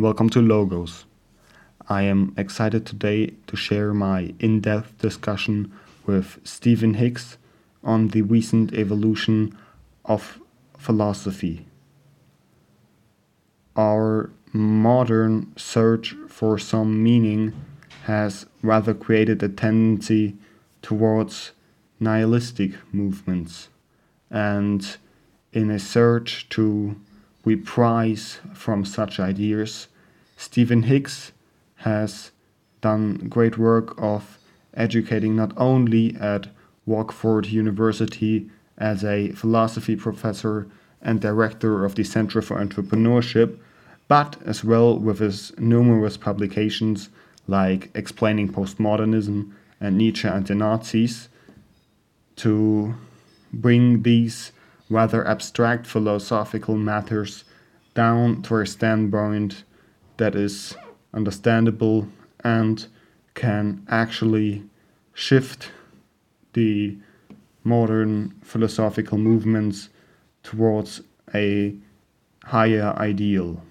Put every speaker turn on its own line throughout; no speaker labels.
welcome to Logos. I am excited today to share my in depth discussion with Stephen Hicks on the recent evolution of philosophy. Our modern search for some meaning has rather created a tendency towards nihilistic movements, and in a search to reprise from such ideas, Stephen Hicks has done great work of educating not only at Rockford University as a philosophy professor and director of the Center for Entrepreneurship, but as well with his numerous publications like Explaining Postmodernism and Nietzsche and the Nazis to bring these rather abstract philosophical matters down to a standpoint that is understandable and can actually shift the modern philosophical movements towards a higher ideal.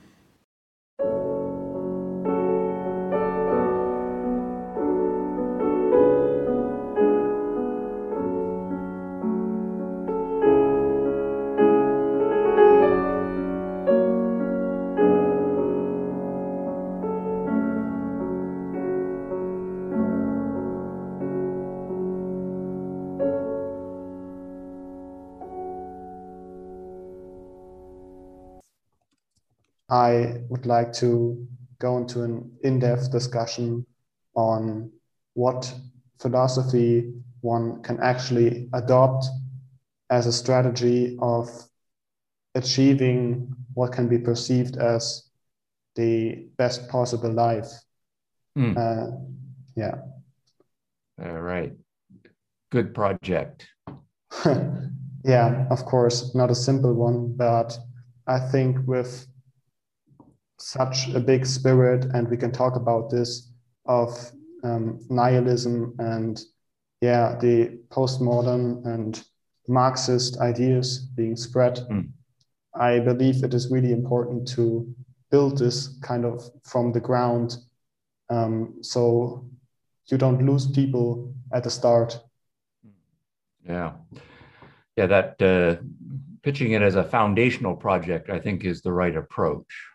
Would like to go into an in depth discussion on what philosophy one can actually adopt as a strategy of achieving what can be perceived as the best possible life. Mm. Uh, yeah.
All right. Good project.
yeah, of course, not a simple one, but I think with such a big spirit, and we can talk about this of um, nihilism and yeah, the postmodern and Marxist ideas being spread. Mm. I believe it is really important to build this kind of from the ground, um, so you don't lose people at the start.
Yeah, yeah, that uh, pitching it as a foundational project, I think, is the right approach.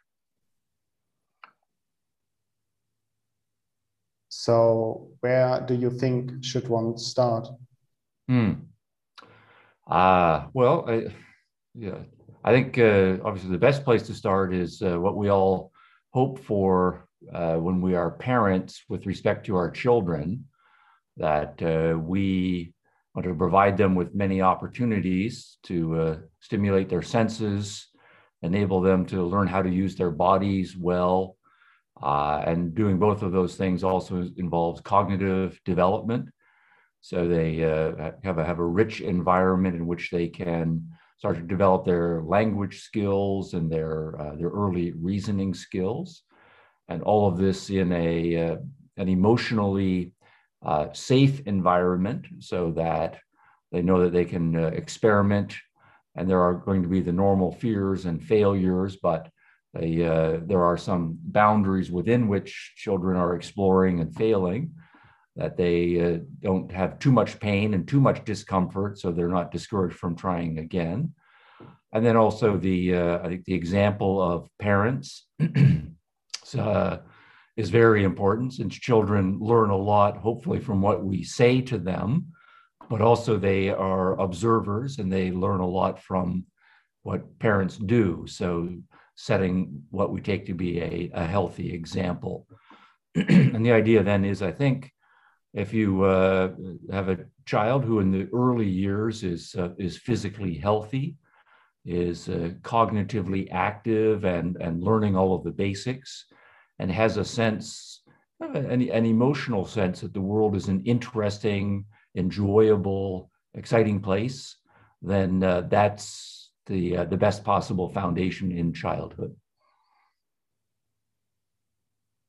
So where do you think should one start?
Hmm. Uh, well, I, yeah, I think uh, obviously the best place to start is uh, what we all hope for uh, when we are parents with respect to our children, that uh, we want to provide them with many opportunities to uh, stimulate their senses, enable them to learn how to use their bodies well, uh, and doing both of those things also involves cognitive development. So they uh, have, a, have a rich environment in which they can start to develop their language skills and their, uh, their early reasoning skills. And all of this in a, uh, an emotionally uh, safe environment so that they know that they can uh, experiment and there are going to be the normal fears and failures, but they, uh, there are some boundaries within which children are exploring and failing, that they uh, don't have too much pain and too much discomfort, so they're not discouraged from trying again. And then also the, uh, I think the example of parents uh, is very important since children learn a lot, hopefully, from what we say to them, but also they are observers and they learn a lot from what parents do. So setting what we take to be a, a healthy example. and the idea then is, I think, if you uh, have a child who in the early years is uh, is physically healthy, is uh, cognitively active and and learning all of the basics, and has a sense, an, an emotional sense that the world is an interesting, enjoyable, exciting place, then uh, that's the uh, the best possible foundation in childhood.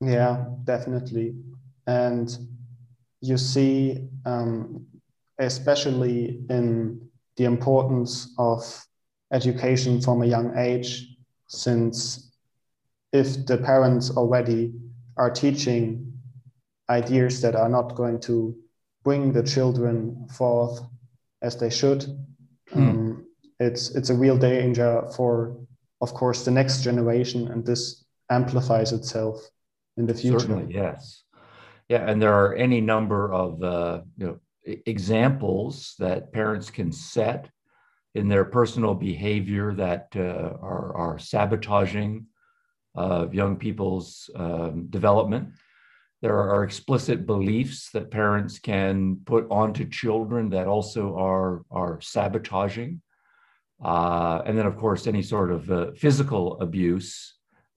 Yeah, definitely, and you see, um, especially in the importance of education from a young age, since if the parents already are teaching ideas that are not going to bring the children forth as they should, it's it's a real danger for, of course, the next generation, and this amplifies itself in the future.
Certainly, yes, yeah, and there are any number of uh, you know examples that parents can set in their personal behavior that uh, are, are sabotaging of young people's um, development. There are explicit beliefs that parents can put onto children that also are, are sabotaging. Uh, and then, of course, any sort of uh, physical abuse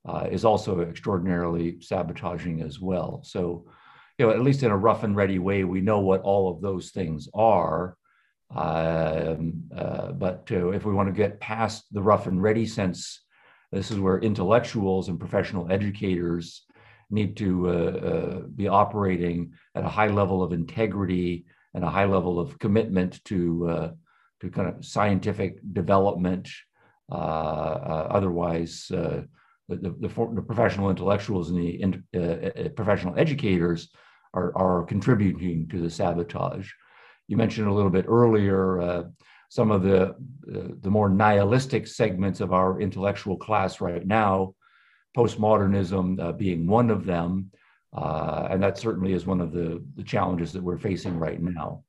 uh, is also extraordinarily sabotaging as well. So, you know, at least in a rough and ready way, we know what all of those things are. Um, uh, but if we want to get past the rough and ready sense this is where intellectuals and professional educators need to uh, uh, be operating at a high level of integrity and a high level of commitment to uh, to kind of scientific development. Uh, uh, otherwise, uh, the, the, the, professional intellectuals and the professional educators are, are contributing to the sabotage. You mentioned a little bit earlier some of the, uh, the more nihilistic segments of our intellectual class right now, postmodernism uh, being one of them. Uh, and that certainly is one of the, the challenges that we're facing right now.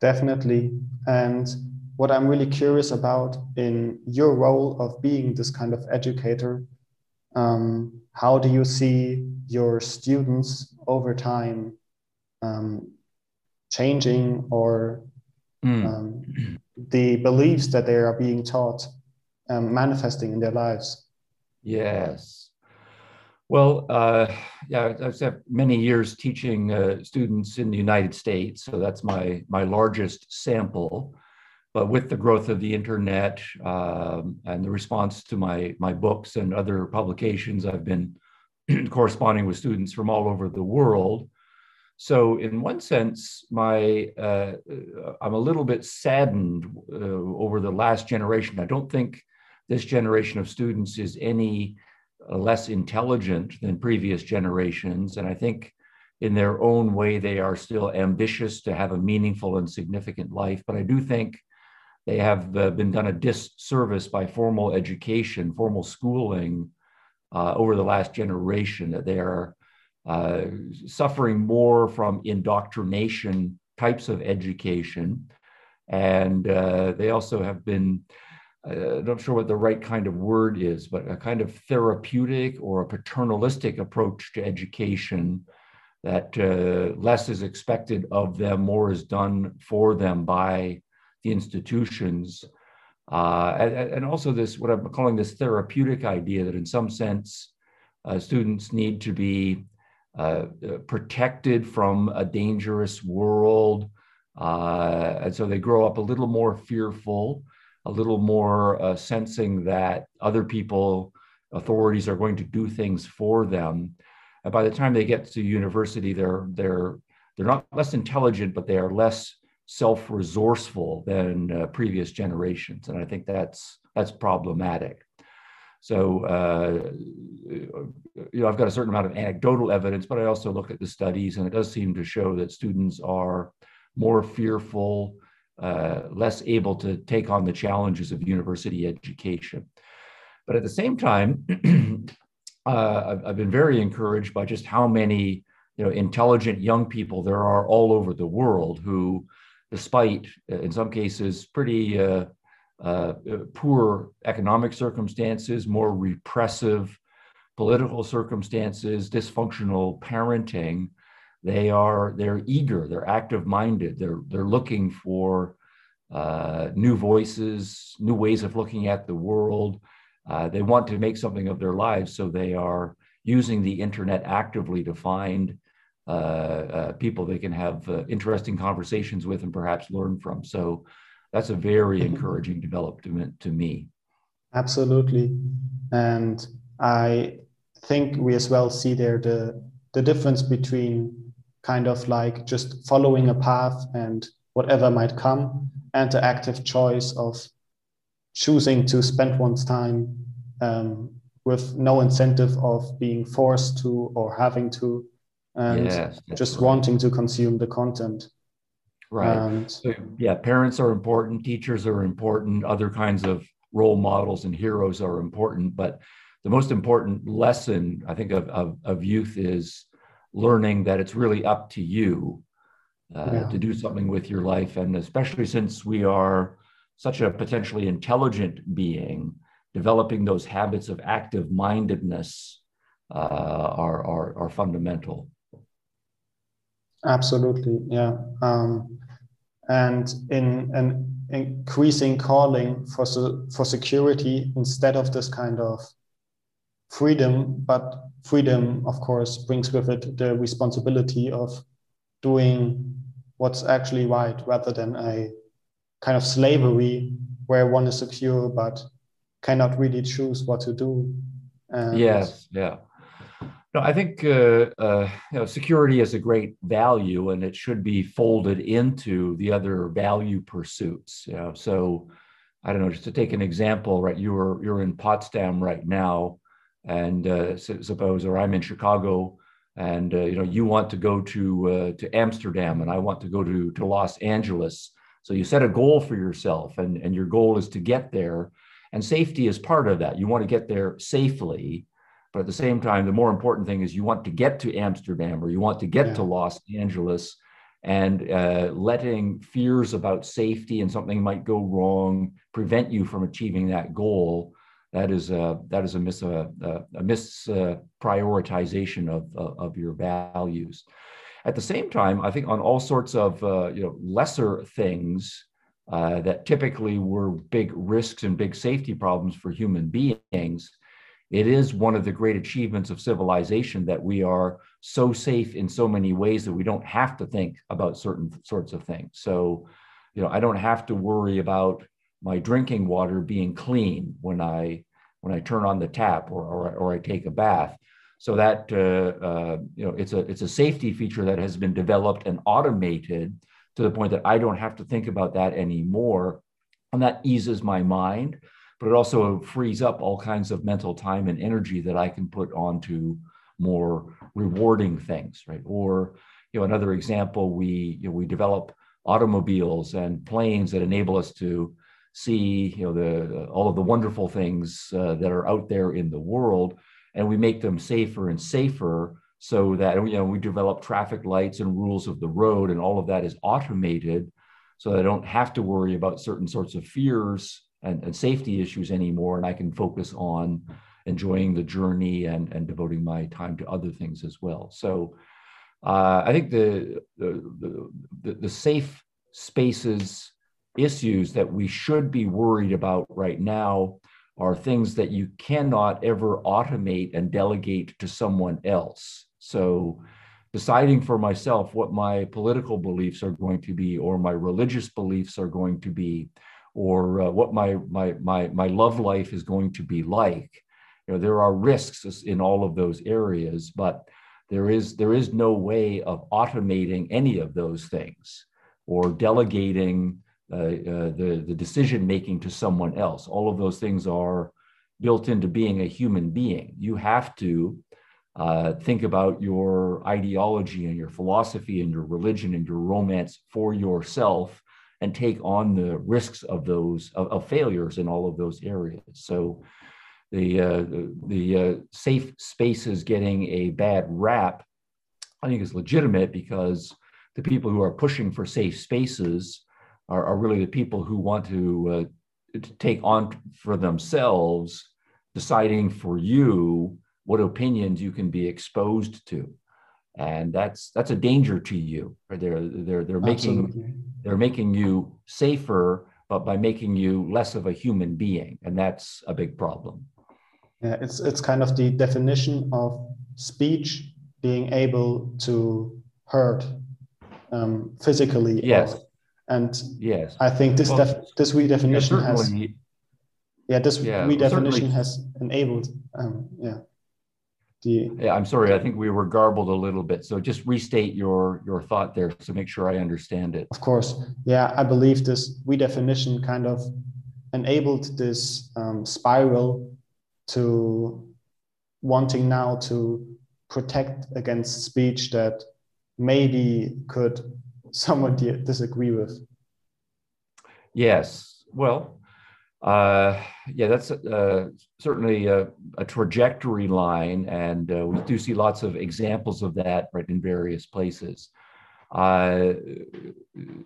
Definitely. And what I'm really curious about in your role of being this kind of educator, um, how do you see your students over time um, changing or mm. um, the beliefs that they are being taught um, manifesting in their lives.
Yes. Well, uh, yeah, I've spent many years teaching uh, students in the United States, so that's my my largest sample. But with the growth of the internet um, and the response to my my books and other publications, I've been corresponding with students from all over the world. So, in one sense, my uh, I'm a little bit saddened uh, over the last generation. I don't think this generation of students is any uh, less intelligent than previous generations, and I think in their own way they are still ambitious to have a meaningful and significant life. But I do think they have uh, been done a disservice by formal education, formal schooling uh, over the last generation. That they are uh, suffering more from indoctrination types of education. And uh, they also have been, uh, I'm not sure what the right kind of word is, but a kind of therapeutic or a paternalistic approach to education that uh, less is expected of them, more is done for them by the institutions. Uh, and, and, also this, what I'm calling this therapeutic idea that in some sense, uh, students need to be uh, protected from a dangerous world. Uh, and so they grow up a little more fearful, a little more uh, sensing that other people, authorities are going to do things for them. And by the time they get to university, they're, they're, they're not less intelligent, but they are less self-resourceful than uh, previous generations. And I think that's, that's problematic. So, uh, you know, I've got a certain amount of anecdotal evidence, but I also look at the studies, and it does seem to show that students are more fearful, uh, less able to take on the challenges of university education. But at the same time, uh, I've, I've, been very encouraged by just how many, you know, intelligent young people there are all over the world who, despite in some cases pretty uh, uh, poor economic circumstances, more repressive political circumstances, dysfunctional parenting, they are they're eager, they're active-minded, they're they're looking for uh, new voices, new ways of looking at the world. Uh, they want to make something of their lives, so they are using the internet actively to find uh, uh people they can have uh, interesting conversations with and perhaps learn from. So that's a very mm-hmm. encouraging development to me.
Absolutely. And I think we as well see there the, the difference between kind of like just following a path and whatever might come and the active choice of choosing to spend one's time um, with no incentive of being forced to or having to and yes, just right. wanting to consume the content
right and, so, yeah parents are important teachers are important other kinds of role models and heroes are important but the most important lesson i think of, of, of youth is learning that it's really up to you uh, yeah. to do something with your life and especially since we are such a potentially intelligent being developing those habits of active mindedness uh, are, are, are fundamental
Absolutely, yeah. Um, and in an increasing calling for for security instead of this kind of freedom, but freedom, of course, brings with it the responsibility of doing what's actually right rather than a kind of slavery where one is secure but cannot really choose what to do.
And yes, yeah. No, I think uh, uh, you know, security is a great value, and it should be folded into the other value pursuits. You know? So, I don't know. Just to take an example, right? You're you're in Potsdam right now, and uh, suppose, or I'm in Chicago, and uh, you know you want to go to uh, to Amsterdam, and I want to go to to Los Angeles. So you set a goal for yourself, and and your goal is to get there, and safety is part of that. You want to get there safely but at the same time, the more important thing is you want to get to Amsterdam or you want to get yeah. to Los Angeles and uh, letting fears about safety and something might go wrong prevent you from achieving that goal. That is a, that is a mis a, a mis uh, of, of your values. At the same time, I think on all sorts of uh, you know lesser things uh, that typically were big risks and big safety problems for human beings, it is one of the great achievements of civilization that we are so safe in so many ways that we don't have to think about certain sorts of things. So, you know, I don't have to worry about my drinking water being clean when I when I turn on the tap or or, or I take a bath. So that uh, uh, you know, it's a it's a safety feature that has been developed and automated to the point that I don't have to think about that anymore, and that eases my mind but it also frees up all kinds of mental time and energy that I can put onto more rewarding things, right? Or, you know, another example, we, you know, we develop automobiles and planes that enable us to see, you know, the all of the wonderful things uh, that are out there in the world, and we make them safer and safer so that you know we develop traffic lights and rules of the road, and all of that is automated, so that I don't have to worry about certain sorts of fears and, and safety issues anymore, and I can focus on enjoying the journey and, and devoting my time to other things as well. So uh, I think the, the, the, the safe spaces issues that we should be worried about right now are things that you cannot ever automate and delegate to someone else. So deciding for myself what my political beliefs are going to be or my religious beliefs are going to be or uh, what my, my, my, my love life is going to be like. You know, there are risks in all of those areas, but there is, there is no way of automating any of those things or delegating uh, uh, the, the decision making to someone else. All of those things are built into being a human being. You have to uh, think about your ideology and your philosophy and your religion and your romance for yourself and take on the risks of those of, of failures in all of those areas. So the uh, the, uh, safe spaces getting a bad rap, I think is legitimate because the people who are pushing for safe spaces are, are really the people who want to, uh, to take on for themselves, deciding for you what opinions you can be exposed to. And that's that's a danger to you they're they're they're making Absolutely. they're making you safer but by making you less of a human being. And that's a big problem.
Yeah it's it's kind of the definition of speech being able to hurt um, physically
yes
and
yes
i think this well, def, this redefinition yeah, has yeah this yeah, redefinition has enabled um, yeah
the, yeah, I'm sorry. I think we were garbled a little bit. So just restate your your thought there, to make sure I understand it.
Of course, yeah. I believe this redefinition kind of enabled this um, spiral to wanting now to protect against speech that maybe could someone disagree with.
Yes. Well, uh, yeah, that's uh, certainly a, a, trajectory line, and uh, we do see lots of examples of that right in various places. Uh, you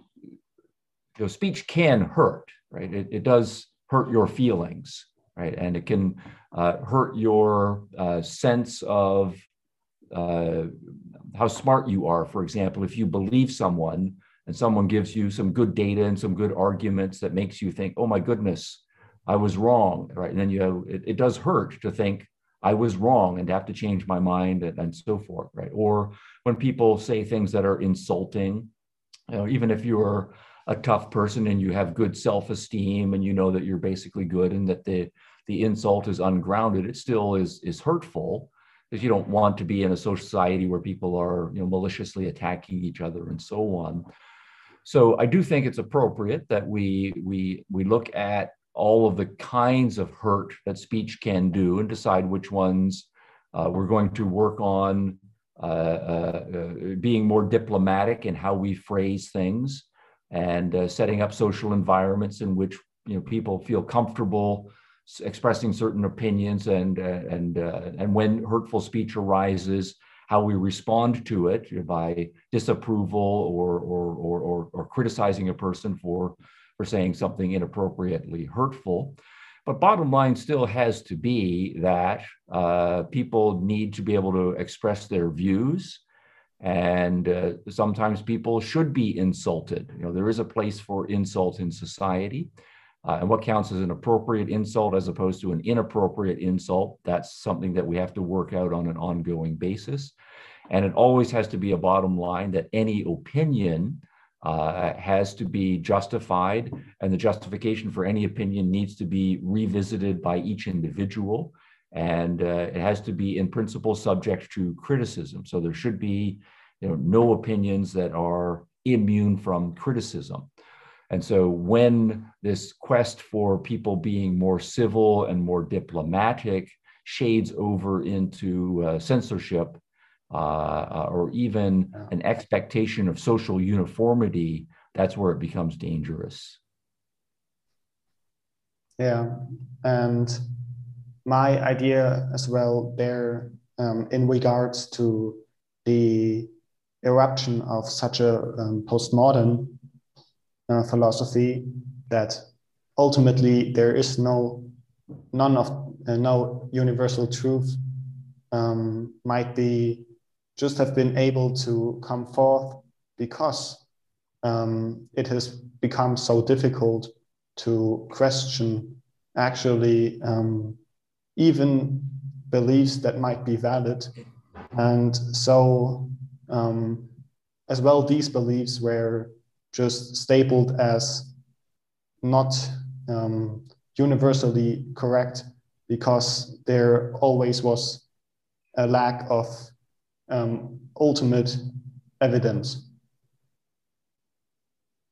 know, speech can hurt, right? It, it does hurt your feelings, right? And it can uh, hurt your uh, sense of Uh, how smart you are. For example, if you believe someone and someone gives you some good data and some good arguments that makes you think, oh my goodness, I was wrong, right? And then you have, it, it does hurt to think I was wrong and have to change my mind and, and so forth, right? Or when people say things that are insulting, you know, even if you're a tough person and you have good self-esteem and you know that you're basically good and that the the insult is ungrounded, it still is is hurtful because you don't want to be in a social society where people are you know maliciously attacking each other and so on. So I do think it's appropriate that we we we look at all of the kinds of hurt that speech can do and decide which ones uh, we're going to work on uh, uh, being more diplomatic in how we phrase things and uh, setting up social environments in which you know people feel comfortable expressing certain opinions and uh, and and when hurtful speech arises how we respond to it by disapproval or or or, or, or criticizing a person for for saying something inappropriately hurtful. But bottom line still has to be that uh, people need to be able to express their views. And uh, sometimes people should be insulted. You know, there is a place for insult in society. Uh, and what counts as an appropriate insult as opposed to an inappropriate insult, that's something that we have to work out on an ongoing basis. And it always has to be a bottom line that any opinion uh, has to be justified, and the justification for any opinion needs to be revisited by each individual. And uh, it has to be, in principle, subject to criticism. So there should be you know, no opinions that are immune from criticism. And so when this quest for people being more civil and more diplomatic shades over into uh, censorship, uh, uh, or even an expectation of social uniformity, that's where it becomes dangerous.
Yeah, and my idea as well there um, in regards to the eruption of such a um, postmodern uh, philosophy that ultimately there is no none of uh, no universal truth um, might be just have been able to come forth because um, it has become so difficult to question actually um, even beliefs that might be valid. And so, um, as well, these beliefs were just stapled as not um, universally correct because there always was a lack of um, ultimate evidence.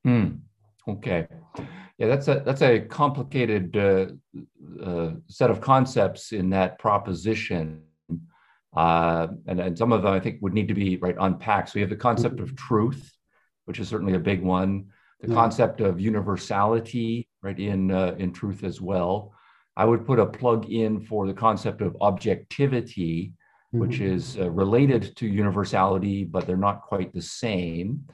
Hmm. Okay. Yeah, that's a that's a complicated uh, uh, set of concepts in that proposition, uh, and, and some of them I think would need to be right unpacked. So we have the concept of truth, which is certainly a big one. The yeah. concept of universality, right in uh, in truth as well. I would put a plug in for the concept of objectivity, mm-hmm. which is uh, related to universality, but they're not quite the same.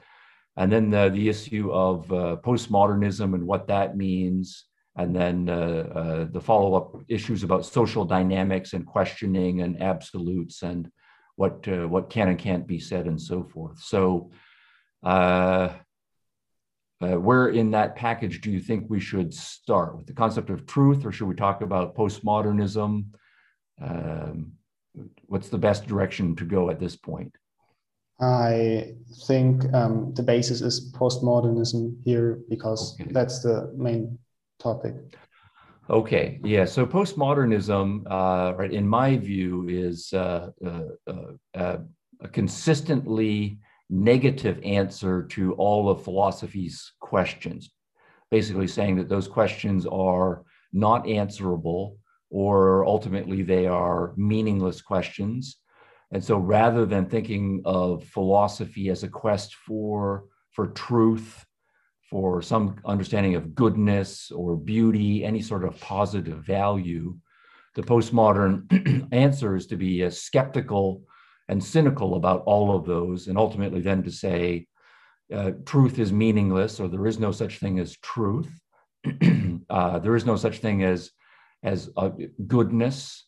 And then the, the issue of uh, postmodernism and what that means. And then uh, uh the follow up issues about social dynamics and questioning and absolutes and what, uh, what can and can't be said and so forth. So, uh, uh, where in that package do you think we should start with the concept of truth, or should we talk about postmodernism? Um, what's the best direction to go at this point?
I think um, the basis is postmodernism here because okay. that's the main topic.
Okay, yeah. So postmodernism, uh, right, in my view, is uh, uh, uh, uh a consistently negative answer to all of philosophy's questions. Basically, saying that those questions are not answerable or ultimately they are meaningless questions. And so rather than thinking of philosophy as a quest for, for truth, for some understanding of goodness or beauty, any sort of positive value, the postmodern answer is to be as skeptical and cynical about all of those, and ultimately then to say uh, truth is meaningless, or there is no such thing as truth. uh, there is no such thing as as uh, goodness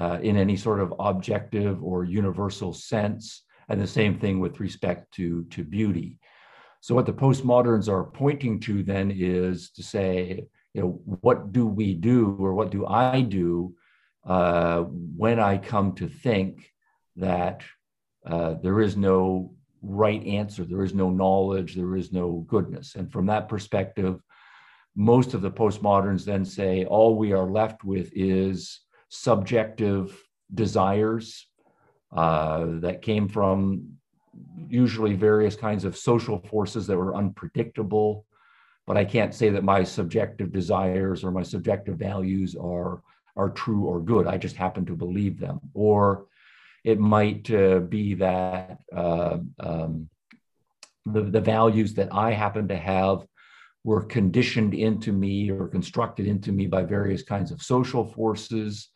uh, in any sort of objective or universal sense, and the same thing with respect to to beauty. So what the postmoderns are pointing to then is to say, you know, what do we do, or what do I do uh, when I come to think that uh, there is no right answer, there is no knowledge, there is no goodness. And from that perspective, most of the postmoderns then say all we are left with is subjective desires uh, that came from usually various kinds of social forces that were unpredictable. But I can't say that my subjective desires or my subjective values are, are true or good. I just happen to believe them. Or it might uh, be that uh, um, the, the values that I happen to have were conditioned into me or constructed into me by various kinds of social forces.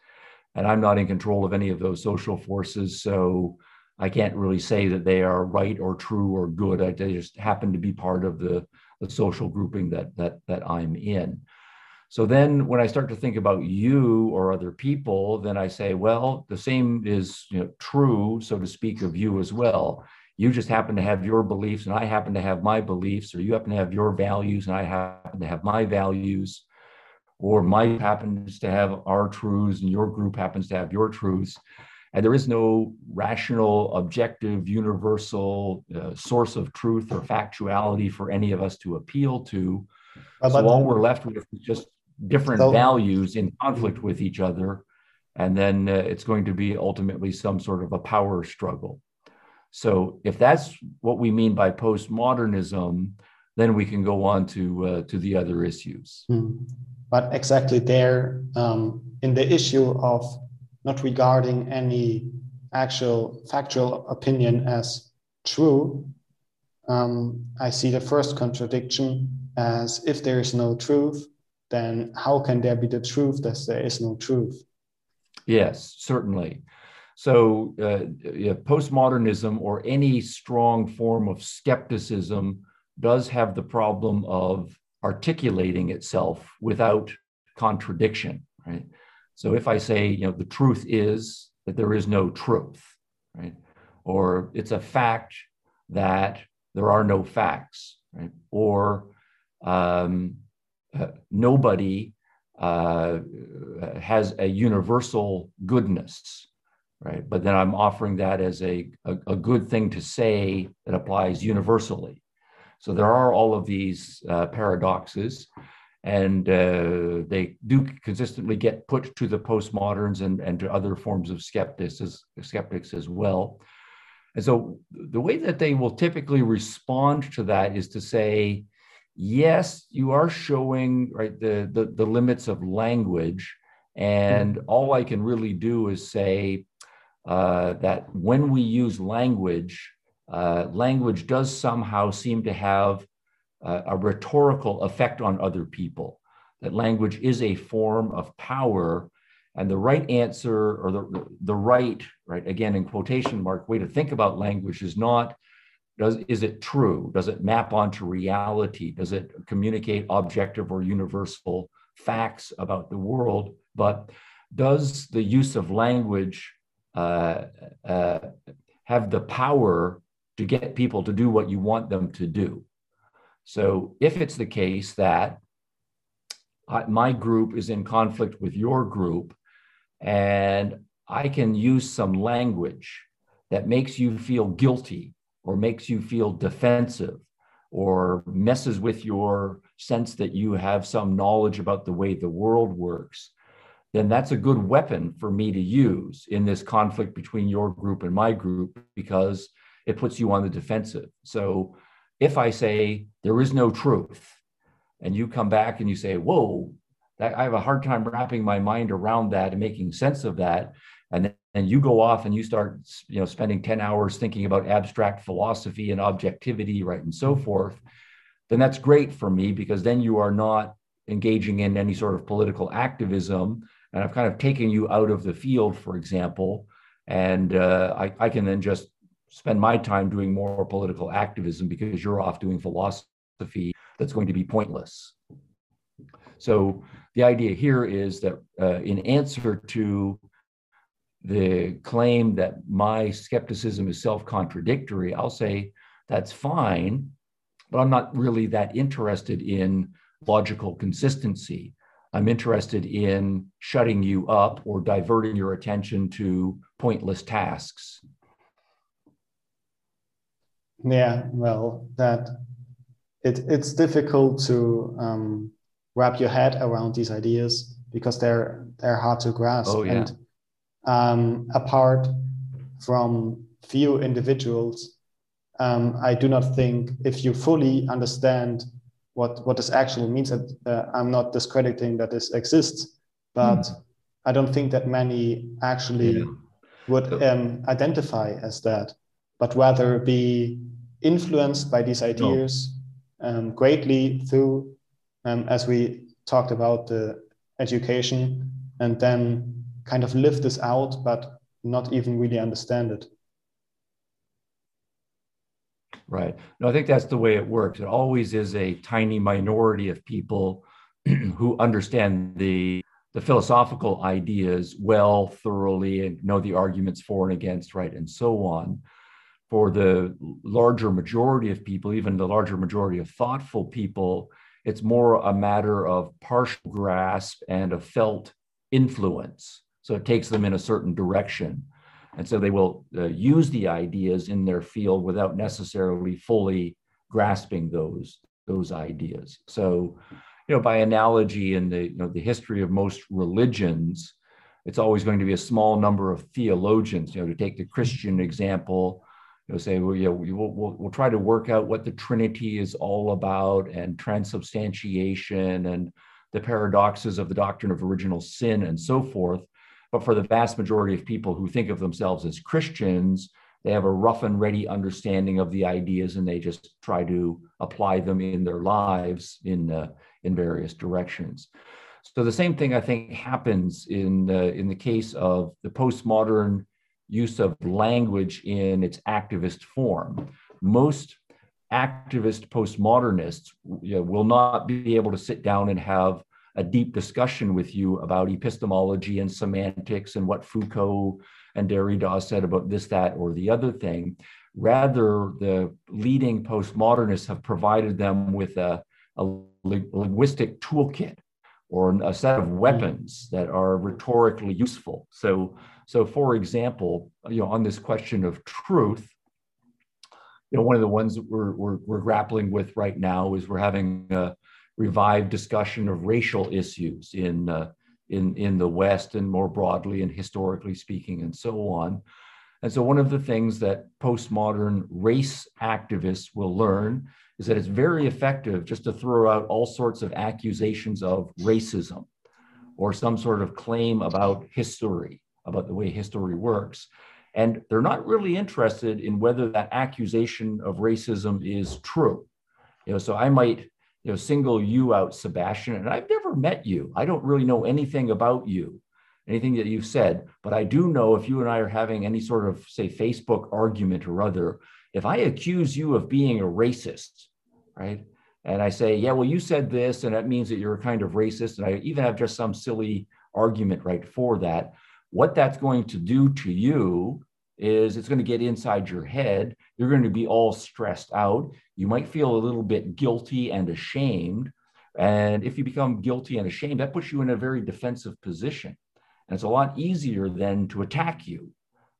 And I'm not in control of any of those social forces. So I can't really say that they are right or true or good. I, they just happen to be part of the, the social grouping that, that, that I'm in. So then when I start to think about you or other people, then I say, well, the same is you know, true, so to speak, of you as well. You just happen to have your beliefs, and I happen to have my beliefs, or you happen to have your values, and I happen to have my values, or Mike happens to have our truths, and your group happens to have your truths. And there is no rational, objective, universal uh, source of truth or factuality for any of us to appeal to. So all we're left with is just different so, values in conflict with each other and then uh, it's going to be ultimately some sort of a power struggle so if that's what we mean by postmodernism then we can go on to uh, to the other issues mm.
but exactly there um, in the issue of not regarding any actual factual opinion as true um, i see the first contradiction as if there is no truth then how can there be the truth that there is no truth?
Yes, certainly. So, uh, yeah, postmodernism or any strong form of skepticism does have the problem of articulating itself without contradiction, right? So, if I say, you know, the truth is that there is no truth, right? Or it's a fact that there are no facts, right? Or um, nobody uh, has a universal goodness, right? But then I'm offering that as a, a, a, good thing to say that applies universally. So there are all of these uh, paradoxes, and uh, they do consistently get put to the postmoderns and, and to other forms of skeptics as, skeptics as well. And so the way that they will typically respond to that is to say, yes, you are showing right the, the, the limits of language. And mm-hmm. all I can really do is say uh, that when we use language, uh, language does somehow seem to have uh, a rhetorical effect on other people. That language is a form of power, and the right answer or the, the right, right, again in quotation mark, way to think about language is not does is it true? Does it map onto reality? Does it communicate objective or universal facts about the world? But does the use of language uh, uh, have the power to get people to do what you want them to do? So if it's the case that I, my group is in conflict with your group and i can use some language that makes you feel guilty or makes you feel defensive or messes with your sense that you have some knowledge about the way the world works, then that's a good weapon for me to use in this conflict between your group and my group because it puts you on the defensive. So if I say there is no truth, and you come back and you say, Whoa, I have a hard time wrapping my mind around that and making sense of that. And then you go off and you start, you know, spending 10 hours thinking about abstract philosophy and objectivity, right, and so forth. Then that's great for me because then you are not engaging in any sort of political activism. And I've kind of taken you out of the field, for example, and uh, I, I can then just spend my time doing more political activism because you're off doing philosophy that's going to be pointless. So the idea here is that uh, in answer to the claim that my skepticism is self-contradictory, I'll say that's fine, but I'm not really that interested in logical consistency. I'm interested in shutting you up or diverting your attention to pointless tasks.
Yeah, well, that it, it's difficult to um, wrap your head around these ideas because they're they're hard to grasp.
Oh, yeah.
And um, apart from few individuals, um, I do not think if you fully understand what what this actually means, that uh, I'm not discrediting that this exists, but mm. I don't think that many actually yeah. would um, identify as that, but rather be influenced by these ideas no. um, greatly through, um, as we talked about the education, and then kind of live this out, but not even really understand it.
Right. No, I think that's the way it works. It always is a tiny minority of people who understand the the philosophical ideas well, thoroughly, and know the arguments for and against, right, and so on. For the larger majority of people, even the larger majority of thoughtful people, it's more a matter of partial grasp and a felt influence. So it takes them in a certain direction. And so they will uh, use the ideas in their field without necessarily fully grasping those, those ideas. So, you know, by analogy in the, you know, the history of most religions, it's always going to be a small number of theologians, you know, to take the Christian example, you know, say, well, yeah, we will, we'll, we'll try to work out what the Trinity is all about and transubstantiation and the paradoxes of the doctrine of original sin and so forth. But for the vast majority of people who think of themselves as Christians, they have a rough and ready understanding of the ideas and they just try to apply them in their lives in, uh, in various directions. So the same thing I think happens in, uh, in the case of the postmodern use of language in its activist form. Most activist postmodernists you know, will not be able to sit down and have a deep discussion with you about epistemology and semantics and what Foucault and Derrida said about this, that, or the other thing. Rather, the leading postmodernists have provided them with a, a linguistic toolkit or a set of weapons that are rhetorically useful. So so, for example, you know, on this question of truth, you know, one of the ones that we're, we're, we're grappling with right now is we're having a revived discussion of racial issues in, uh, in, in the West and more broadly and historically speaking and so on. And so one of the things that postmodern race activists will learn is that it's very effective just to throw out all sorts of accusations of racism or some sort of claim about history about the way history works. And they're not really interested in whether that accusation of racism is true. You know, so I might, you know, single you out, Sebastian, and I've never met you. I don't really know anything about you, anything that you've said, but I do know if you and I are having any sort of, say, Facebook argument or other, if I accuse you of being a racist, right? And I say, yeah, well, you said this, and that means that you're a kind of racist. And I even have just some silly argument right for that what that's going to do to you is it's going to get inside your head. You're going to be all stressed out. You might feel a little bit guilty and ashamed. And if you become guilty and ashamed, that puts you in a very defensive position. And it's a lot easier then to attack you,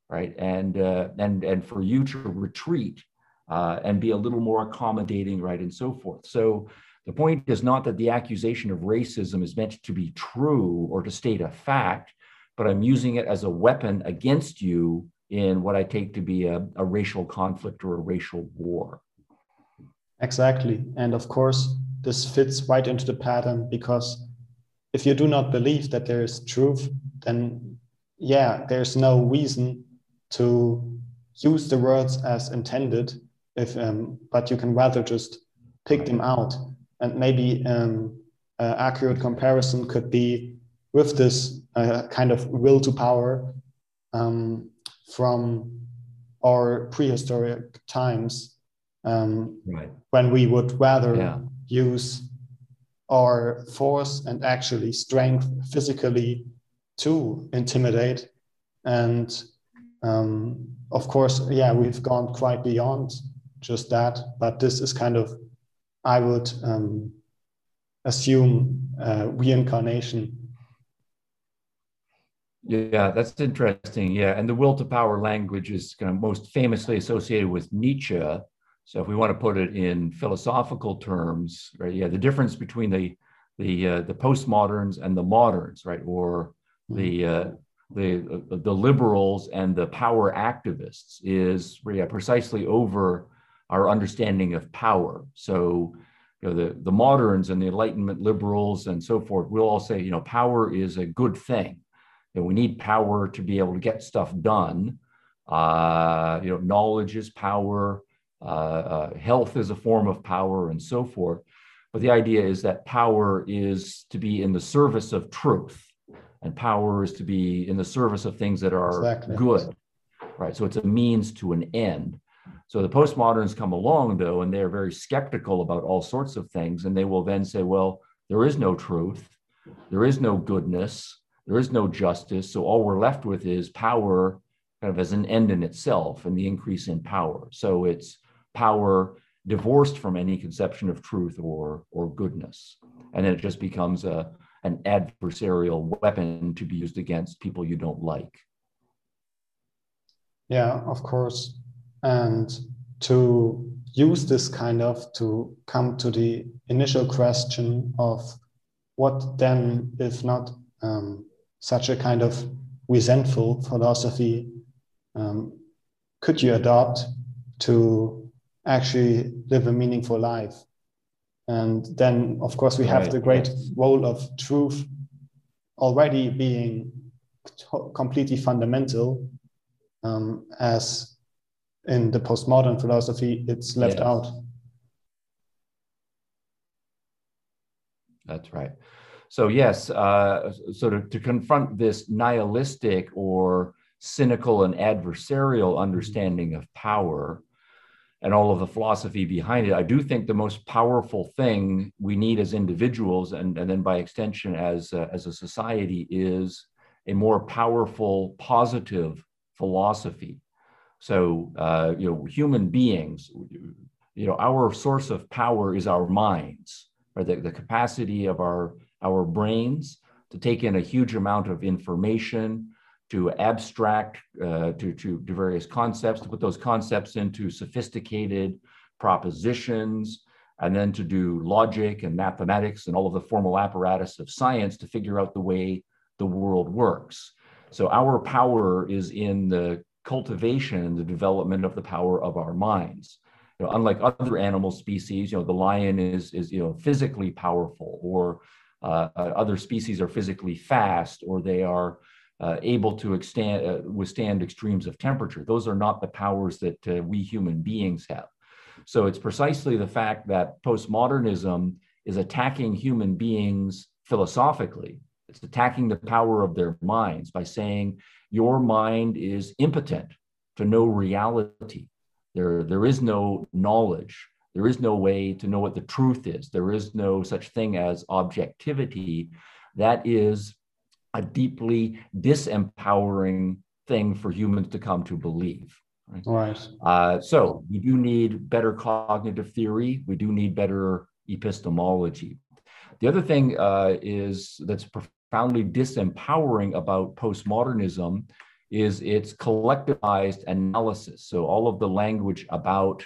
right? And uh, and and for you to retreat uh, and be a little more accommodating, right, and so forth. So the point is not that the accusation of racism is meant to be true or to state a fact but I'm using it as a weapon against you in what I take to be a, a racial conflict or a racial war.
Exactly. And of course, this fits right into the pattern because if you do not believe that there is truth, then yeah, there's no reason to use the words as intended. If um, but you can rather just pick them out, and maybe um, uh, accurate comparison could be with this uh, kind of will to power um, from our prehistoric times um, right. when we would rather yeah. use our force and actually strength physically to intimidate and um, of course yeah we've gone quite beyond just that but this is kind of i would um, assume uh, reincarnation
yeah, that's interesting. Yeah, and the will to power language is kind of most famously associated with Nietzsche. So if we want to put it in philosophical terms, right? Yeah, the difference between the the uh, the postmoderns and the moderns, right? Or the uh, the uh, the liberals and the power activists is yeah, precisely over our understanding of power. So you know, the, the moderns and the Enlightenment liberals and so forth will all say, you know, power is a good thing know, we need power to be able to get stuff done. Uh, you know, knowledge is power, uh, uh, health is a form of power, and so forth. But the idea is that power is to be in the service of truth, and power is to be in the service of things that are exactly. good, right? So it's a means to an end. So the postmoderns come along, though, and they're very skeptical about all sorts of things, and they will then say, well, there is no truth, there is no goodness, there is no justice. So all we're left with is power kind of as an end in itself and the increase in power. So it's power divorced from any conception of truth or, or goodness. And then it just becomes a, an adversarial weapon to be used against people you don't like.
Yeah, of course. And to use this kind of to come to the initial question of what then, if not um, such a kind of resentful philosophy um, could you adopt to actually live a meaningful life? And then, of course, we have right. the great role of truth already being completely fundamental, um, as in the postmodern philosophy, it's left yes. out.
That's right. So yes, uh, sort of to confront this nihilistic or cynical and adversarial understanding of power and all of the philosophy behind it, I do think the most powerful thing we need as individuals and, and then by extension as, uh, as a society is a more powerful, positive philosophy. So, uh, you know, human beings, you know, our source of power is our minds, or the, the capacity of our our brains to take in a huge amount of information, to abstract uh, to, to, to various concepts, to put those concepts into sophisticated propositions, and then to do logic and mathematics and all of the formal apparatus of science to figure out the way the world works. So our power is in the cultivation and the development of the power of our minds. You know, unlike other animal species, you know, the lion is, is you know, physically powerful or uh, other species are physically fast or they are uh, able to extend, uh, withstand extremes of temperature. Those are not the powers that uh, we human beings have. So it's precisely the fact that postmodernism is attacking human beings philosophically. It's attacking the power of their minds by saying your mind is impotent to know reality. There, there is no knowledge. There is no way to know what the truth is. There is no such thing as objectivity. That is a deeply disempowering thing for humans to come to believe.
Right. right.
Uh, so we do need better cognitive theory. We do need better epistemology. The other thing uh, is that's profoundly disempowering about postmodernism is its collectivized analysis. So all of the language about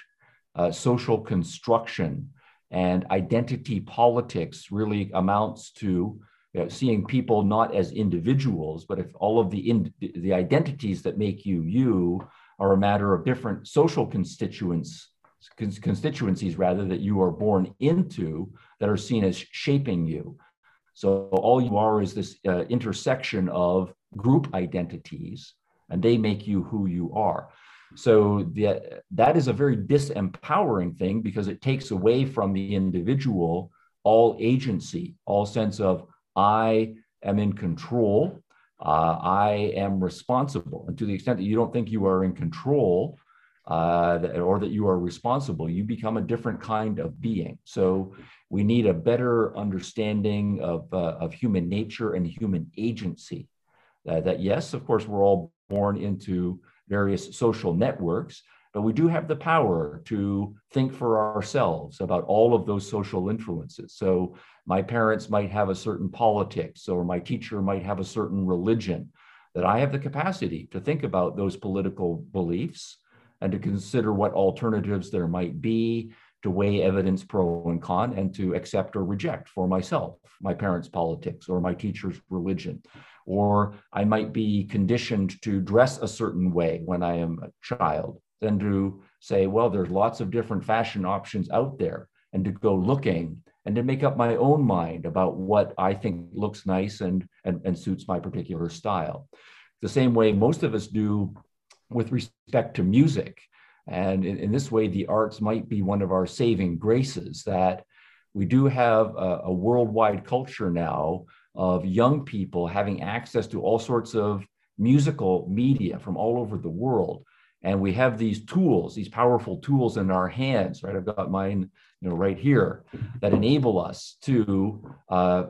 uh, social construction and identity politics really amounts to you know, seeing people not as individuals, but if all of the in, the identities that make you you are a matter of different social constituents constituencies rather that you are born into that are seen as shaping you. So all you are is this uh, intersection of group identities, and they make you who you are. So the, that is a very disempowering thing because it takes away from the individual all agency, all sense of I am in control, uh, I am responsible. And to the extent that you don't think you are in control, uh, or that you are responsible, you become a different kind of being. So we need a better understanding of, uh, of human nature and human agency. Uh, that yes, of course, we're all born into various social networks, but we do have the power to think for ourselves about all of those social influences. So my parents might have a certain politics, or my teacher might have a certain religion, that I have the capacity to think about those political beliefs and to consider what alternatives there might be, to weigh evidence pro and con, and to accept or reject for myself my parents' politics or my teacher's religion. Or I might be conditioned to dress a certain way when I am a child, than to say, well, there's lots of different fashion options out there, and to go looking and to make up my own mind about what I think looks nice and, and, and suits my particular style. The same way most of us do with respect to music. And in, in, this way, the arts might be one of our saving graces that we do have a, a, worldwide culture now of young people having access to all sorts of musical media from all over the world. And we have these tools, these powerful tools in our hands, right? I've got mine, you know, right here that enable us to, uh,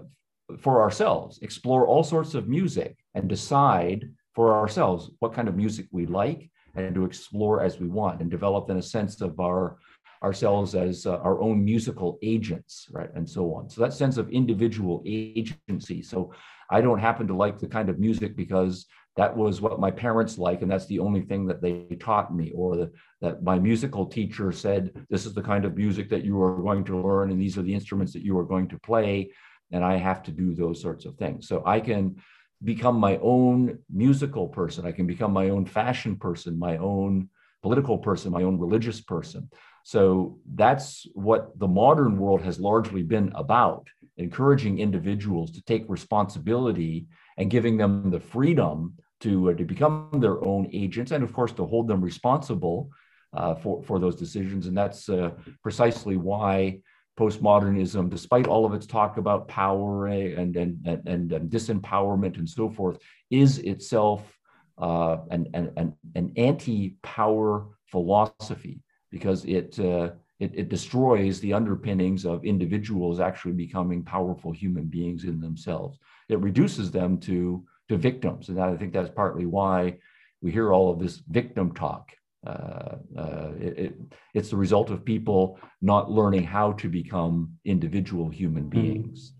for ourselves, explore all sorts of music and decide for ourselves what kind of music we like and to explore as we want and develop then a sense of our ourselves as uh, our own musical agents right? And so on. So that sense of individual agency. So i don't happen to like the kind of music because that was what my parents like and that's the only thing that they taught me or the, that my musical teacher said this is the kind of music that you are going to learn and these are the instruments that you are going to play and i have to do those sorts of things so i can become my own musical person. I can become my own fashion person, my own political person, my own religious person. So that's what the modern world has largely been about encouraging individuals to take responsibility and giving them the freedom to, uh, to become their own agents and, of course, to hold them responsible uh, for, for those decisions. And that's uh, precisely why postmodernism, despite all of its talk about power and, and, and, and disempowerment and so forth, is itself uh, an, an, an anti-power philosophy because it, uh, it, it, destroys the underpinnings of individuals actually becoming powerful human beings in themselves. It reduces them to, to victims. And I think that's partly why we hear all of this victim talk uh, uh, it, it, it's the result of people not learning how to become individual human hmm. beings.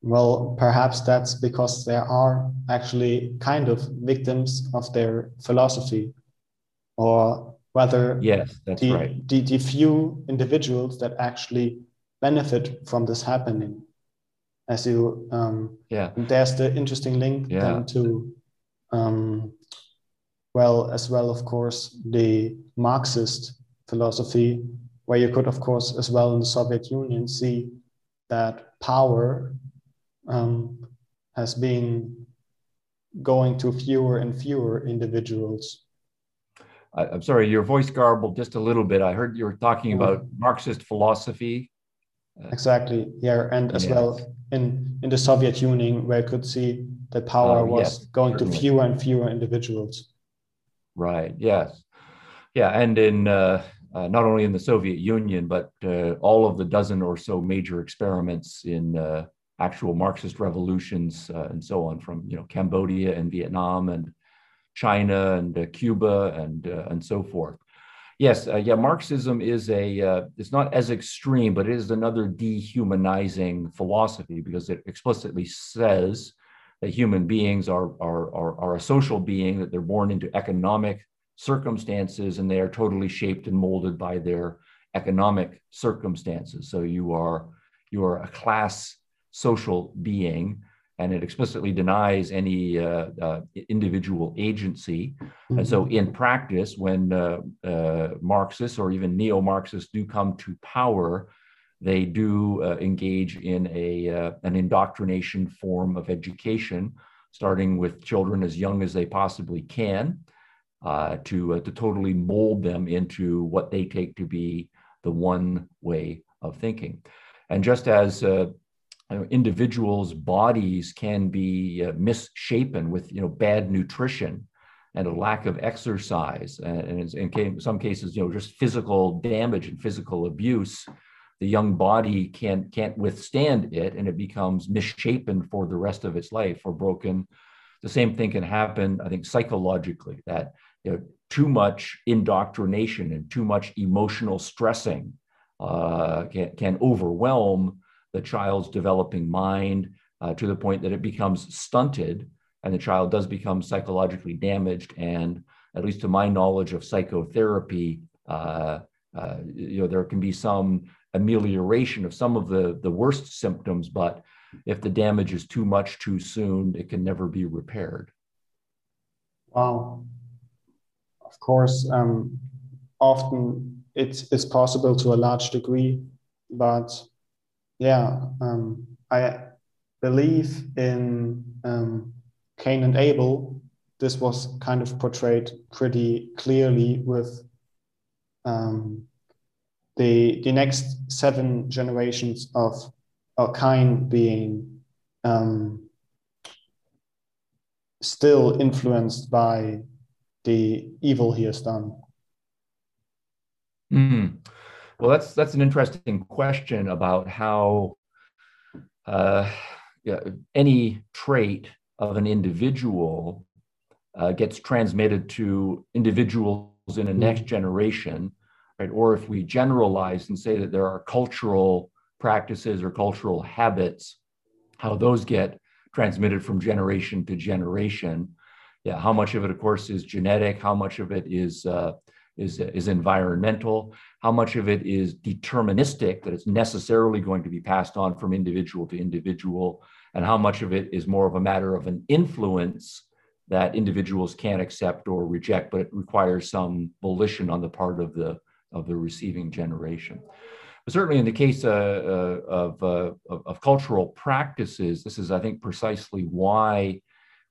Well, perhaps that's because there are actually kind of victims of their philosophy, or whether
yes, that's
the,
right.
the, the few individuals that actually benefit from this happening. As you, um,
yeah,
there's the interesting link yeah. then to um, well as well of course the marxist philosophy where you could of course as well in the soviet union see that power um, has been going to fewer and fewer individuals.
I'm sorry your voice garbled just a little bit. I heard you were talking about marxist philosophy
exactly yeah and as yes. well in in the soviet union where you could see that power uh, was yes, going certainly. to fewer and fewer individuals
Right. Yes. Yeah. And in uh, uh, not only in the Soviet Union, but uh, all of the dozen or so major experiments in uh, actual Marxist revolutions uh, and so on, from you know Cambodia and Vietnam and China and uh, Cuba and and so forth. Yes, uh, yeah, Marxism is a uh, it's not as extreme, but it is another dehumanizing philosophy because it explicitly says that human beings are, are, are, are a social being, that they're born into economic circumstances and they are totally shaped and molded by their economic circumstances. So you are, you are a class social being and it explicitly denies any uh, uh, individual agency. Mm-hmm. And so, mm-hmm. in practice, when uh, uh, Marxists or even neo Marxists do come to power, they do uh, engage in a uh, an indoctrination form of education, starting with children as young as they possibly can, uh, to uh, to totally mold them into what they take to be the one way of thinking. And just as uh, individuals' bodies can be uh, misshapen with you know bad nutrition and a lack of exercise, and in some cases, you know, just physical damage and physical abuse, the young body can't can't withstand it, and it becomes misshapen for the rest of its life or broken. The same thing can happen, I think, psychologically. That you know, too much indoctrination and too much emotional stressing uh, can, can overwhelm the child's developing mind uh, to the point that it becomes stunted and the child does become psychologically damaged. And at least to my knowledge of psychotherapy, uh, uh, you know, there can be some amelioration of some of the, the worst symptoms, but if the damage is too much too soon, it can never be repaired.
Wow. Of course, um, often it's, it's possible to a large degree, but yeah, um, I believe in um, Cain and Abel. This was kind of portrayed pretty clearly with um, the the next seven generations of uh, Cain being um, still influenced by the evil he has done.
Mm. Well, that's that's an interesting question about how uh, yeah, any trait of an individual uh, gets transmitted to individuals in a next mm-hmm. generation, right? Or if we generalize and say that there are cultural practices or cultural habits, how those get transmitted from generation to generation. Yeah, how much of it, of course, is genetic? How much of it is uh, is, is environmental, how much of it is deterministic, that it's necessarily going to be passed on from individual to individual, and how much of it is more of a matter of an influence that individuals can't accept or reject, but it requires some volition on the part of the, of the receiving generation. But certainly in the case uh, uh, of, uh, of, of cultural practices, this is, I think, precisely why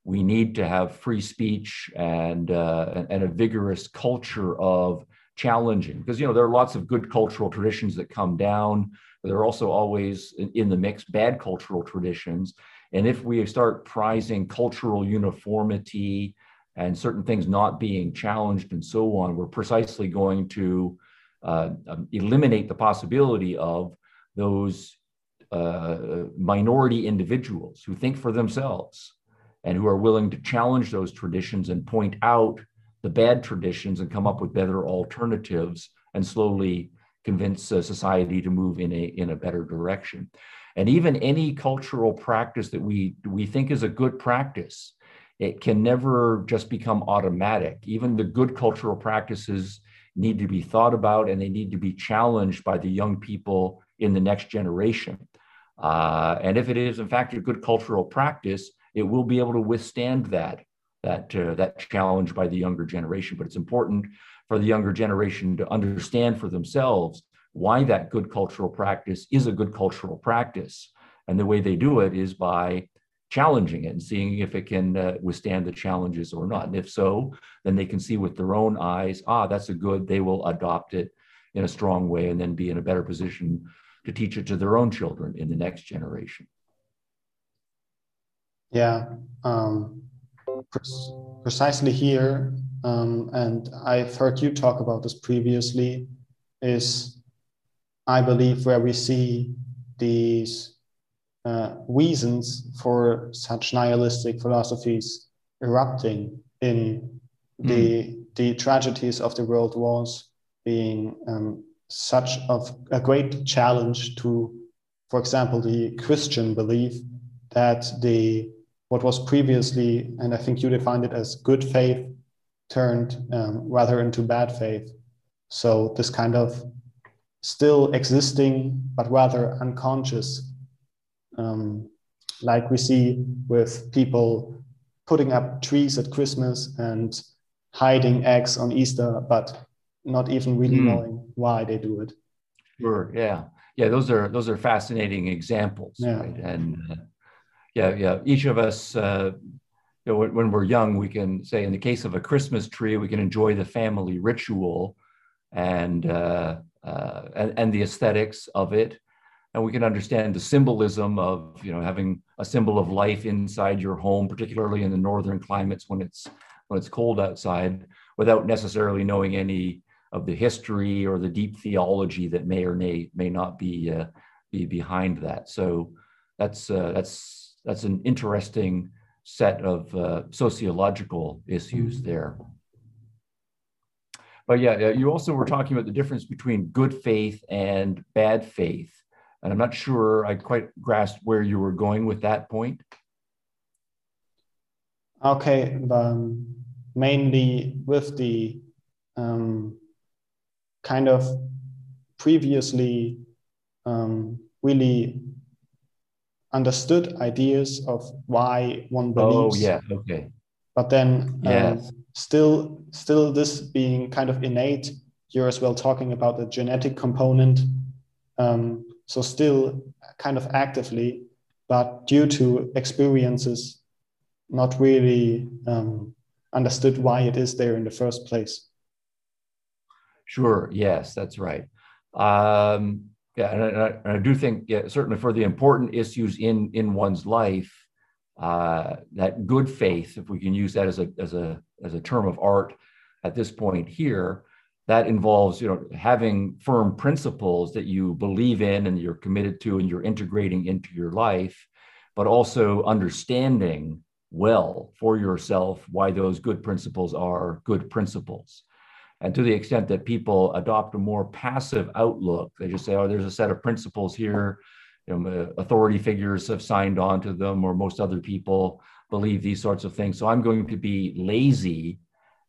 we need to have free speech and, uh, and a vigorous culture of challenging. Because you know there are lots of good cultural traditions that come down. But there are also always in, the mix bad cultural traditions. And if we start prizing cultural uniformity and certain things not being challenged and so on we're precisely going to uh, um, eliminate the possibility of those uh, minority individuals who think for themselves and who are willing to challenge those traditions and point out the bad traditions and come up with better alternatives and slowly convince uh, society to move in a in a better direction. And even any cultural practice that we we think is a good practice it can never just become automatic. Even the good cultural practices need to be thought about and they need to be challenged by the young people in the next generation. Uh, and if it is in fact a good cultural practice it will be able to withstand that that uh, that challenge by the younger generation. But it's important for the younger generation to understand for themselves why that good cultural practice is a good cultural practice, and the way they do it is by challenging it and seeing if it can uh, withstand the challenges or not. And if so, then they can see with their own eyes, ah, that's a good. They will adopt it in a strong way, and then be in a better position to teach it to their own children in the next generation.
Yeah, um, precisely here, um, and I've heard you talk about this previously, is I believe where we see these uh, reasons for such nihilistic philosophies erupting in mm. the the tragedies of the world wars being um, such of a great challenge to, for example, the Christian belief that the what was previously, and I think you defined it as good faith, turned um, rather into bad faith. So this kind of still existing, but rather unconscious, um, like we see with people putting up trees at Christmas and hiding eggs on Easter, but not even really mm. knowing why they do it.
Sure. Yeah. yeah, those are those are fascinating examples, yeah. right? And uh, yeah, yeah, each of us, uh, you know, when, we're young, we can say, in the case of a Christmas tree, we can enjoy the family ritual and uh, uh and, and the aesthetics of it, and we can understand the symbolism of you know having a symbol of life inside your home, particularly in the northern climates when it's when it's cold outside, without necessarily knowing any of the history or the deep theology that may or may may not be uh, be behind that. So that's uh, that's that's an interesting set of uh, sociological issues mm-hmm. there. But yeah, you also were talking about the difference between good faith and bad faith, and I'm not sure I quite grasped where you were going with that point.
Okay, um, mainly with the um, kind of previously um, really understood ideas of why one believes.
Oh yeah, okay.
But then um, still, still this being kind of innate. You're as well talking about the genetic component. Um, so still kind of actively, but due to experiences, not really um, understood why it is there in the first place.
Sure. Yes, that's right. Um, yeah, and I, and I, do think yeah, certainly for the important issues in in one's life, uh, that good faith, if we can use that as a as a as a term of art at this point here, that involves you know having firm principles that you believe in and you're committed to and you're integrating into your life, but also understanding well for yourself why those good principles are good principles. And to the extent that people adopt a more passive outlook, they just say, oh, there's a set of principles here. You know, authority figures have signed on to them, or most other people believe these sorts of things. So I'm going to be lazy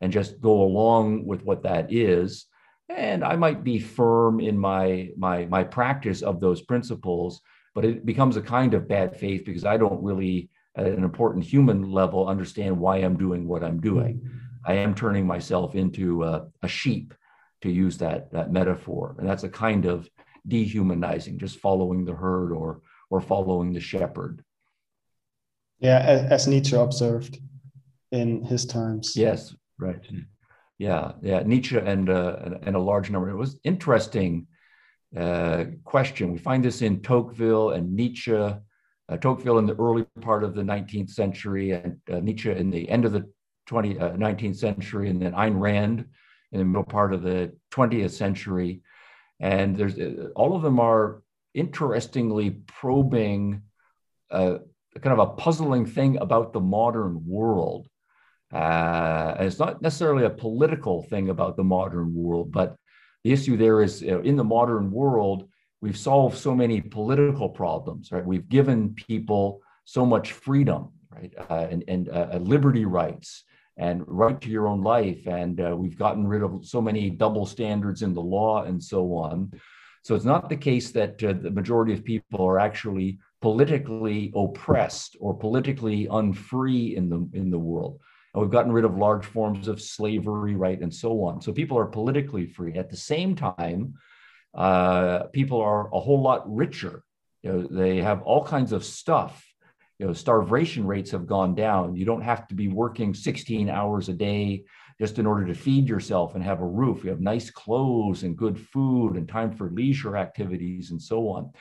and just go along with what that is. And I might be firm in my my my practice of those principles, but it becomes a kind of bad faith because I don't really, at an important human level, understand why I'm doing what I'm doing. I am turning myself into a, a sheep, to use that, that metaphor. And that's a kind of dehumanizing, just following the herd or, or following the shepherd.
Yeah, as, as Nietzsche observed in his times.
Yes, right. Yeah, yeah, Nietzsche and, uh, and a large number. It was interesting uh, question. We find this in Tocqueville and Nietzsche. Uh, Tocqueville in the early part of the 19th century and uh, Nietzsche in the end of the 20, uh, 19th century, and then Ayn Rand in the middle part of the 20th century. And there's uh, all of them are interestingly probing uh, kind of a puzzling thing about the modern world. Uh, and it's not necessarily a political thing about the modern world, but the issue there is you know, in the modern world, we've solved so many political problems, right? We've given people so much freedom, right? Uh, and and uh, liberty rights and right to your own life. And uh, we've gotten rid of so many double standards in the law and so on. So it's not the case that uh, the majority of people are actually politically oppressed or politically unfree in the in the world. And we've gotten rid of large forms of slavery, right, and so on. So people are politically free. At the same time, uh, people are a whole lot richer. You know, they have all kinds of stuff you know starvation rates have gone down. You don't have to be working 16 hours a day just in order to feed yourself and have a roof. You have nice clothes and good food and time for leisure activities and so on.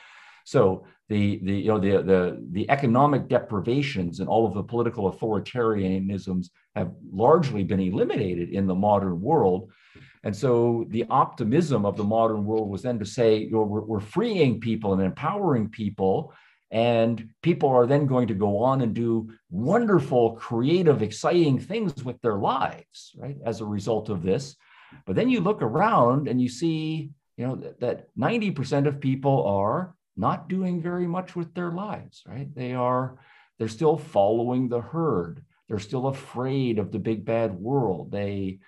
So the the you know the the the economic deprivations and all of the political authoritarianisms have largely been eliminated in the modern world. And so the optimism of the modern world was then to say you know, we're, we're freeing people and empowering people and people are then going to go on and do wonderful, creative, exciting things with their lives, right? As a result of this. But then you look around and you see, you know, that, that 90% of people are not doing very much with their lives, right? They are, they're still following the herd. They're still afraid of the big bad world. They,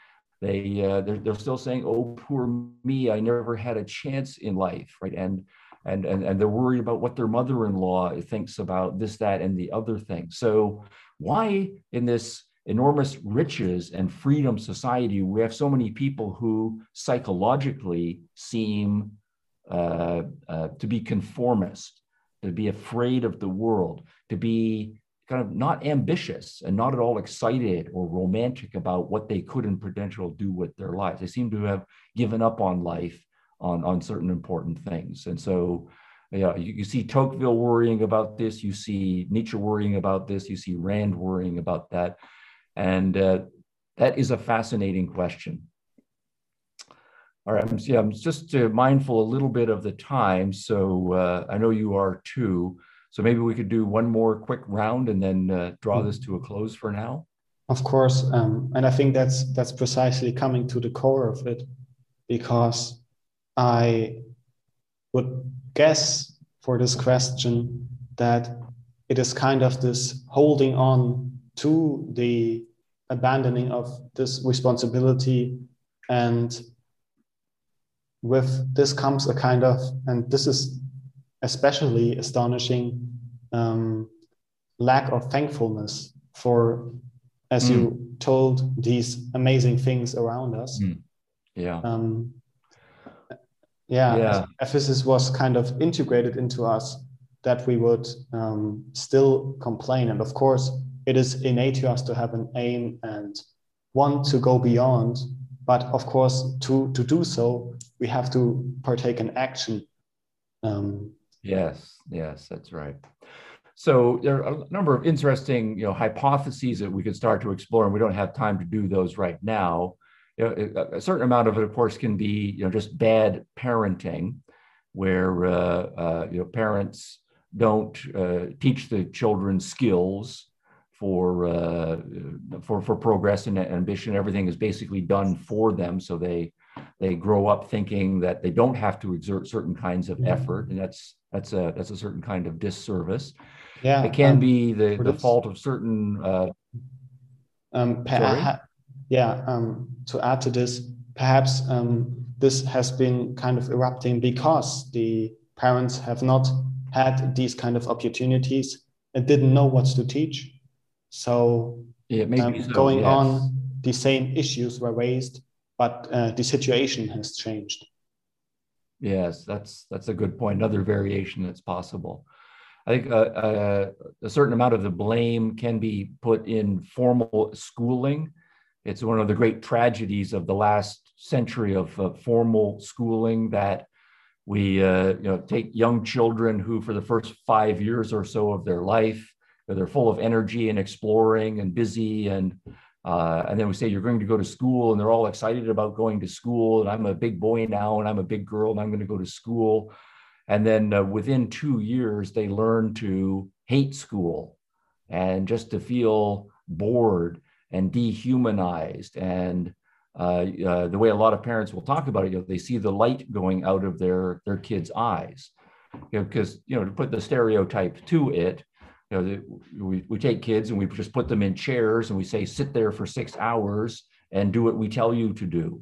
they, uh, they're, they're still saying, "Oh, poor me! I never had a chance in life," right? And and, and, and they're worried about what their mother-in-law thinks about this, that, and the other thing. So why in this enormous riches and freedom society, we have so many people who psychologically seem uh, uh, to be conformist, to be afraid of the world, to be kind of not ambitious and not at all excited or romantic about what they could in potential do with their lives. They seem to have given up on life on, on certain important things. And so, yeah, you, you see Tocqueville worrying about this, you see Nietzsche worrying about this, you see Rand worrying about that. And uh, that is a fascinating question. All right, I'm, yeah, I'm just uh, mindful a little bit of the time. So uh, I know you are too. So maybe we could do one more quick round and then uh, draw this to a close for now.
Of course, um, and I think that's that's precisely coming to the core of it, because I would guess for this question that it is kind of this holding on to the abandoning of this responsibility and with this comes a kind of and this is especially astonishing um, lack of thankfulness for, as mm. you told, these amazing things around us.
Mm. Yeah.
Um, yeah. Yeah. Ephesus was kind of integrated into us that we would um, still complain. And of course, it is innate to us to have an aim and want to go beyond. But of course, to, to do so, we have to partake in action. Um,
Yes, yes, that's right. So there are a number of interesting, you know, hypotheses that we could start to explore, and we don't have time to do those right now. You know, a certain amount of it, of course, can be, you know, just bad parenting, where uh, uh, you know parents don't uh, teach the children skills for uh, for for progress and ambition. Everything is basically done for them, so they they grow up thinking that they don't have to exert certain kinds of effort, and that's that's a that's a certain kind of disservice.
Yeah,
it can um, be the, the fault of certain. Uh,
um, yeah, um, to add to this, perhaps um, this has been kind of erupting because the parents have not had these kind of opportunities and didn't know what to teach. So,
yeah, maybe um,
so, going yes. on, the same issues were raised, but uh, the situation has changed.
Yes, that's that's a good point. Another variation that's possible. I think uh, uh, a certain amount of the blame can be put in formal schooling. It's one of the great tragedies of the last century of uh, formal schooling that we uh, you know take young children who for the first five years or so of their life they're full of energy and exploring and busy and uh, and then we say you're going to go to school, and they're all excited about going to school. And I'm a big boy now, and I'm a big girl, and I'm going to go to school. And then uh, within two years, they learn to hate school and just to feel bored and dehumanized. And uh, uh the way a lot of parents will talk about it, you know, they see the light going out of their their kids' eyes. You know, because you know to put the stereotype to it, you know, we, we take kids and we just put them in chairs and we say, sit there for six hours and do what we tell you to do.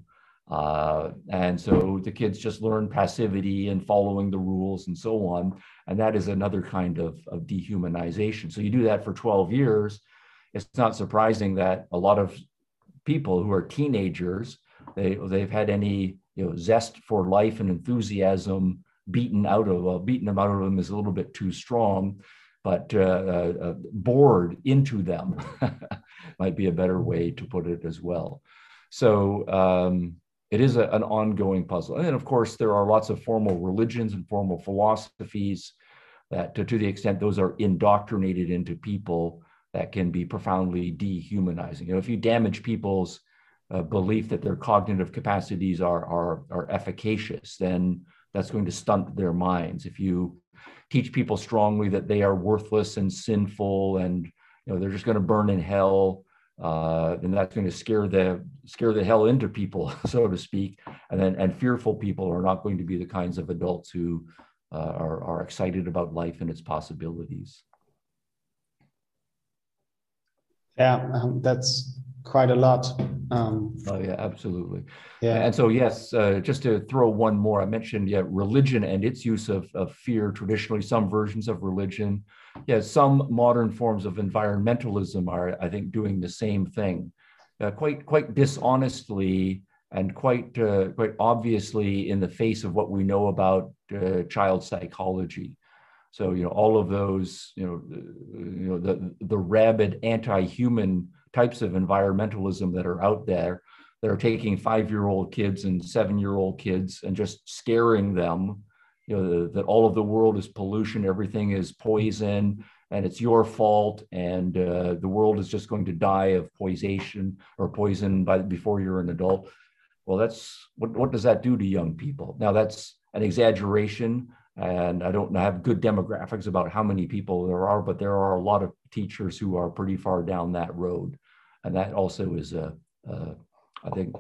Uh, and so the kids just learn passivity and following the rules and so on. And that is another kind of, of dehumanization. So you do that for 12 years. It's not surprising that a lot of people who are teenagers, they, they've had any you know, zest for life and enthusiasm beaten out of, uh, beaten them out of them is a little bit too strong but uh, uh, uh, bored into them might be a better way to put it as well. So um, it is a, an ongoing puzzle. And then, of course, there are lots of formal religions and formal philosophies that, to, to the extent those are indoctrinated into people, that can be profoundly dehumanizing. You know, if you damage people's uh, belief that their cognitive capacities are, are, are efficacious, then that's going to stunt their minds. If you teach people strongly that they are worthless and sinful and you know they're just going to burn in hell uh, and that's going to scare the scare the hell into people so to speak and then and fearful people are not going to be the kinds of adults who uh, are, are excited about life and its possibilities
yeah um, that's quite a lot. Um,
oh yeah, absolutely. Yeah, and so yes, uh, just to throw one more, I mentioned yeah, religion and its use of, of fear. Traditionally, some versions of religion, yeah, some modern forms of environmentalism are, I think, doing the same thing. Uh, quite quite dishonestly, and quite uh, quite obviously in the face of what we know about uh, child psychology. So you know all of those you know you know the the rabid anti-human types of environmentalism that are out there that are taking five-year-old kids and seven-year-old kids and just scaring them you know that all of the world is pollution everything is poison and it's your fault and uh, the world is just going to die of poison or poison by before you're an adult. Well that's what, what does that do to young people? Now that's an exaggeration and i don't have good demographics about how many people there are but there are a lot of teachers who are pretty far down that road. And that also is a, a I think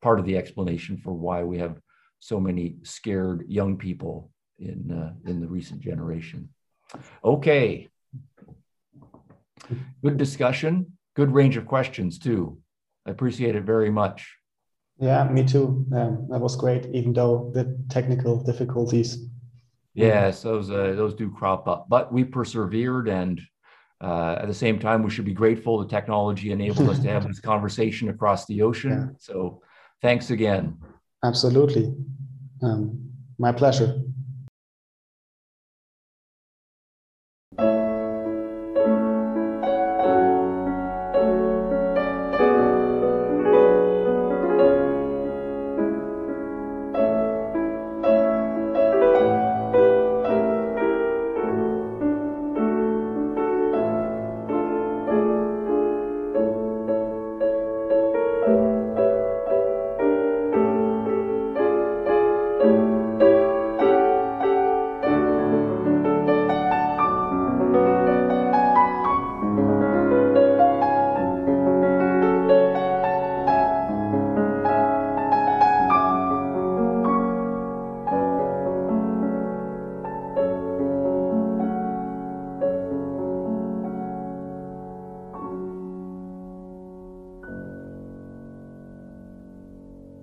part of the explanation for why we have so many scared young people in uh, in the recent generation. Okay. Good discussion good range of questions too. I appreciate it very much.
Yeah me too. Um, that was great even though the technical difficulties
yes those uh, those do crop up but we persevered and uh, at the same time we should be grateful the technology enabled us to have this conversation across the ocean. Yeah. so thanks again.
Absolutely. Um, my pleasure